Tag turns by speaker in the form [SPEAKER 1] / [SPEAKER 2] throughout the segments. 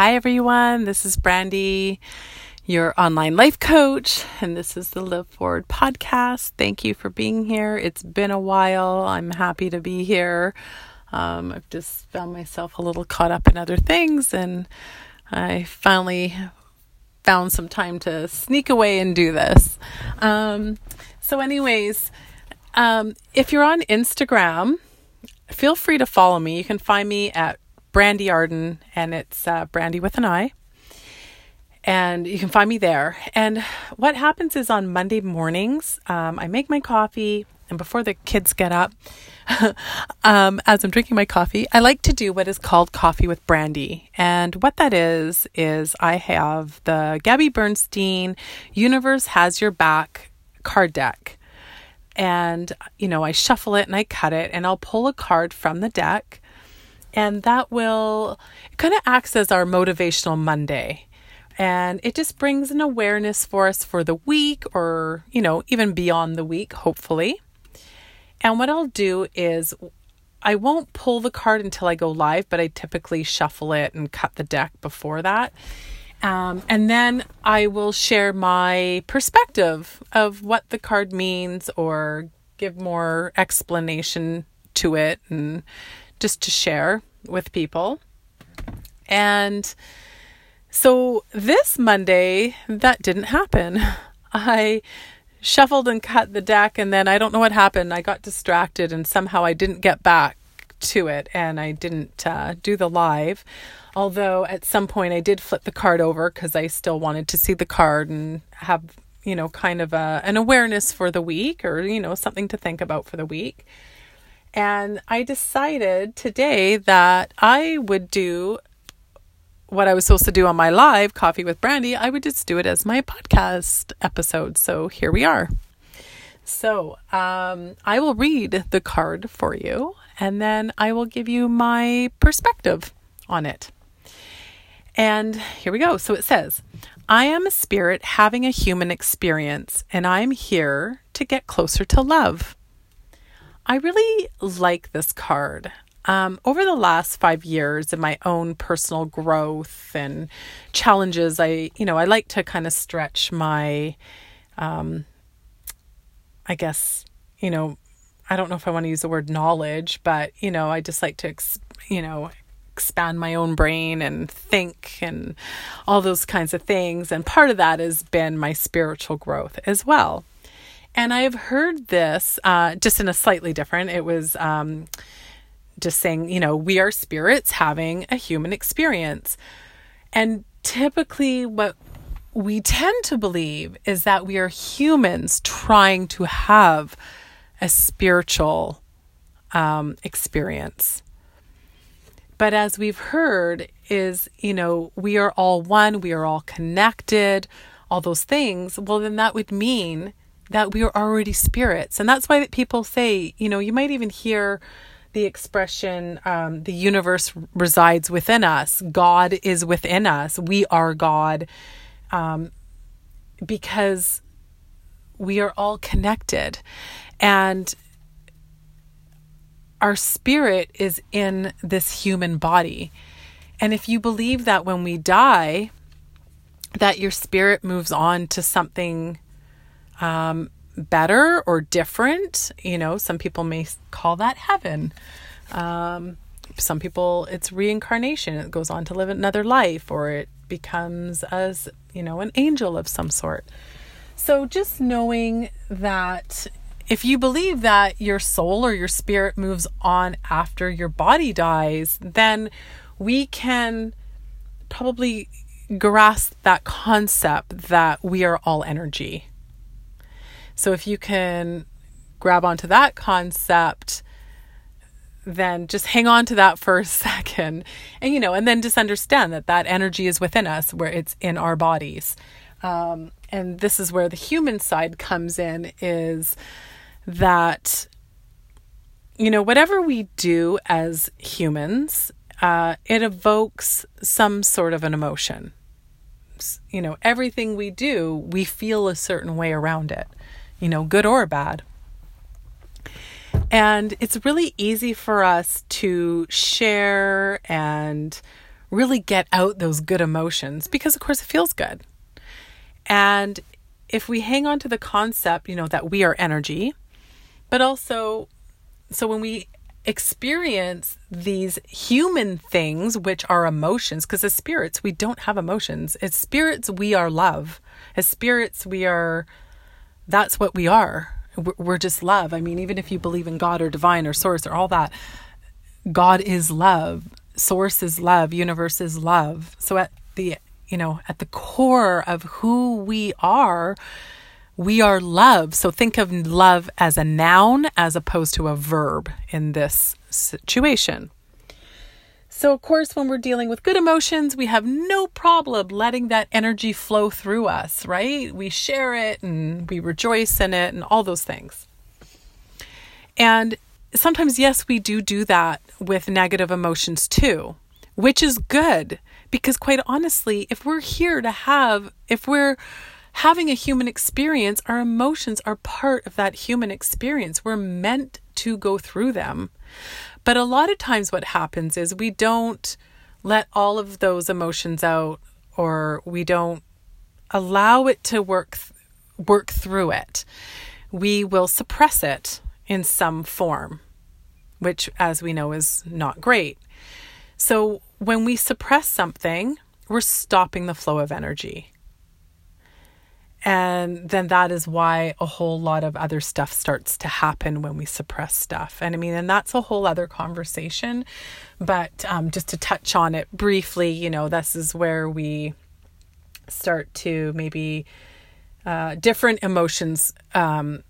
[SPEAKER 1] Hi, everyone. This is Brandi, your online life coach, and this is the Live Forward podcast. Thank you for being here. It's been a while. I'm happy to be here. Um, I've just found myself a little caught up in other things, and I finally found some time to sneak away and do this. Um, so, anyways, um, if you're on Instagram, feel free to follow me. You can find me at Brandi Arden, and it's uh, Brandi with an I. And you can find me there. And what happens is on Monday mornings, um, I make my coffee, and before the kids get up, um, as I'm drinking my coffee, I like to do what is called coffee with Brandi. And what that is, is I have the Gabby Bernstein Universe Has Your Back card deck. And, you know, I shuffle it and I cut it, and I'll pull a card from the deck and that will kind of acts as our motivational Monday. And it just brings an awareness for us for the week or, you know, even beyond the week, hopefully. And what I'll do is I won't pull the card until I go live, but I typically shuffle it and cut the deck before that. Um, and then I will share my perspective of what the card means or give more explanation to it and just to share with people. And so this Monday, that didn't happen. I shuffled and cut the deck, and then I don't know what happened. I got distracted, and somehow I didn't get back to it, and I didn't uh, do the live. Although at some point I did flip the card over because I still wanted to see the card and have, you know, kind of a, an awareness for the week or, you know, something to think about for the week. And I decided today that I would do what I was supposed to do on my live Coffee with Brandi. I would just do it as my podcast episode. So here we are. So um, I will read the card for you and then I will give you my perspective on it. And here we go. So it says, I am a spirit having a human experience, and I'm here to get closer to love. I really like this card. Um, over the last five years in my own personal growth and challenges, I, you know, I like to kind of stretch my, um, I guess, you know, I don't know if I want to use the word knowledge, but, you know, I just like to, ex- you know, expand my own brain and think and all those kinds of things. And part of that has been my spiritual growth as well. And I have heard this uh, just in a slightly different. It was um, just saying, you know, we are spirits having a human experience. And typically, what we tend to believe is that we are humans trying to have a spiritual um, experience. But as we've heard, is, you know, we are all one, we are all connected, all those things. Well, then that would mean that we are already spirits. And that's why that people say, you know, you might even hear the expression, um, the universe resides within us, God is within us, we are God, um, because we are all connected. And our spirit is in this human body. And if you believe that when we die, that your spirit moves on to something um, better or different. You know, some people may call that heaven. Um, some people, it's reincarnation. It goes on to live another life, or it becomes as you know an angel of some sort. So just knowing that if you believe that your soul or your spirit moves on after your body dies, then we can probably grasp that concept that we are all energy so if you can grab onto that concept, then just hang on to that for a second and you know and then just understand that that energy is within us where it's in our bodies. Um, and this is where the human side comes in is that you know whatever we do as humans uh, it evokes some sort of an emotion. You know everything we do we feel a certain way around it you know, good or bad. And it's really easy for us to share and really get out those good emotions because, of course, it feels good. And if we hang on to the concept, you know, that we are energy, but also, so when we experience these human things, which are emotions, because as spirits, we don't have emotions. As spirits, we are love. As spirits, we are, that's what we are. We're just love. I mean, even if you believe in God or divine or source or all that, God is love. Source is love. Universe is love. So at the, you know, at the core of who we are, we are love. So think of love as a noun as opposed to a verb in this situation. So, of course, when we're dealing with good emotions, we have no problem letting that energy flow through us, right? We share it and we rejoice in it and all those things. And sometimes, yes, we do do that with negative emotions too, which is good because, quite honestly, if we're here to have, if we're having a human experience, our emotions are part of that human experience. We're meant to go through them. But a lot of times, what happens is we don't let all of those emotions out or we don't allow it to work work through it. We will suppress it in some form which as we know is not great. So when we suppress something we're stopping the flow of energy and then that is why a whole lot of other stuff starts to happen when we suppress stuff. And I mean, and that's a whole other conversation. But um, just to touch on it briefly, you know, this is where we start to maybe uh, different emotions um,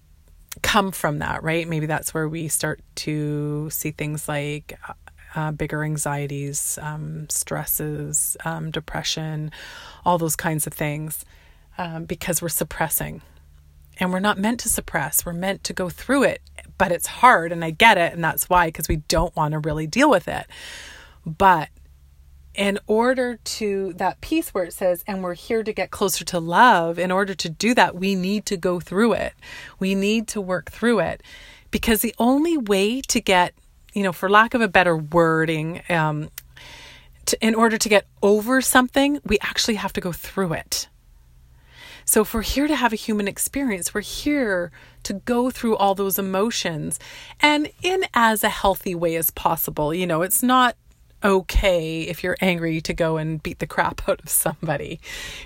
[SPEAKER 1] come from that, right? Maybe that's where we start to see things like uh, bigger anxieties, um, stresses, um, depression, all those kinds of things um, because we're suppressing. And we're not meant to suppress, we're meant to go through it. But it's hard, and I get it, and that's why, because we don't want to really deal with it. But in order to that piece where it says, and we're here to get closer to love, in order to do that, we need to go through it. We need to work through it because the only way to get, you know, for lack of a better wording, um, to, in order to get over something, we actually have to go through it. So, if we're here to have a human experience, we're here to go through all those emotions and in as a healthy way as possible. You know, it's not okay if you're angry to go and beat the crap out of somebody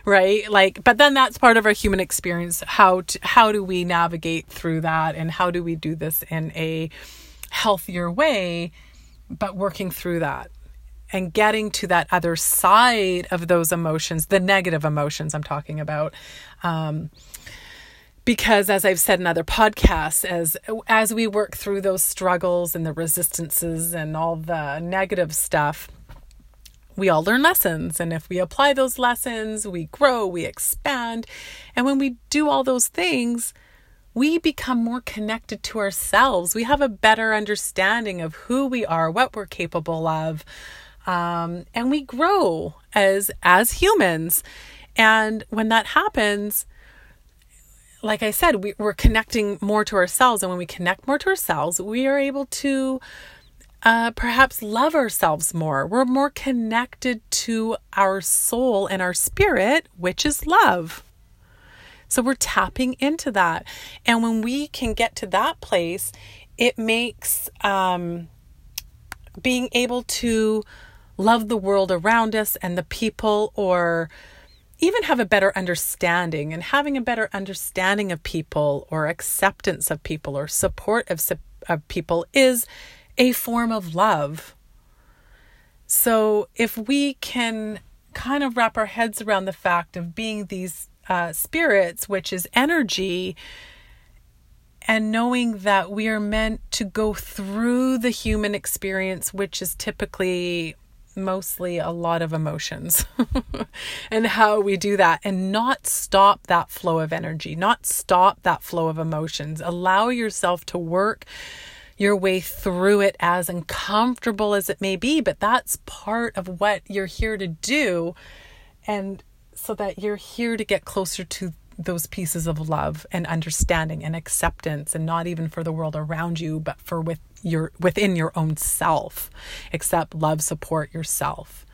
[SPEAKER 1] right? Like but then that's part of our human experience. How to, how do we navigate through that and how do we do this in a healthier way but working through that and getting to that other side of those emotions, the negative emotions I'm talking about. Um, because as I've said in other podcasts, as as we work through those struggles and the resistances and all the negative stuff, we all learn lessons. And if we apply those lessons, we grow, we expand. And when we do all those things, we become more connected to ourselves. We have a better understanding of who we are, what we're capable of, um, and we grow as as humans. And when that happens, like I said, we, we're connecting more to ourselves, and when we connect more to ourselves, we are able to uh, perhaps love ourselves more. We're more connected to our soul and our spirit, which is love. So we're tapping into that. And when we can get to that place, it makes um, being able to love the world around us and the people, or even have a better understanding. And having a better understanding of people, or acceptance of people, or support of, of people is a form of love. So if we can kind of wrap our heads around the fact of being these uh, spirits, which is energy, and knowing that we are meant to go through the human experience, which is typically mostly a lot of emotions and how we do that and not stop that flow of energy, not stop that flow of emotions. Allow yourself to work your way through it as uncomfortable as it may be, but that's part of what you're here to do. And so that you're here to get closer to those pieces of love and understanding and acceptance and not even for the world around you but for with your within your own self accept love support yourself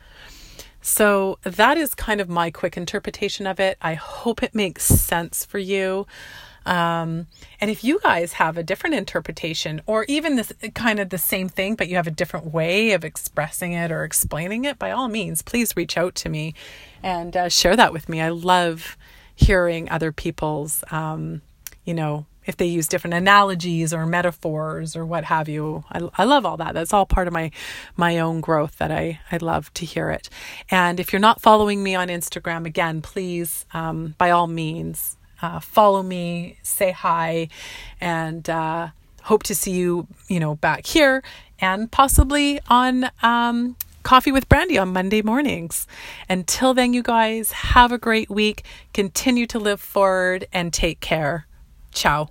[SPEAKER 1] So that is kind of my quick interpretation of it. I hope it makes sense for you. Um, and if you guys have a different interpretation or even this kind of the same thing, but you have a different way of expressing it or explaining it, by all means, please reach out to me and uh, share that with me. I love hearing other people's, um, you know, if they use different analogies or metaphors or what have you. I, I love all that. That's all part of my my own growth that I, I love to hear it. And if you're not following me on Instagram, again, please, um, by all means, uh, follow me, say hi, and uh, hope to see you, you know, back here and possibly on um, Coffee with Brandi on Monday mornings. Until then, you guys have a great week. Continue to live forward and take care. Ciao.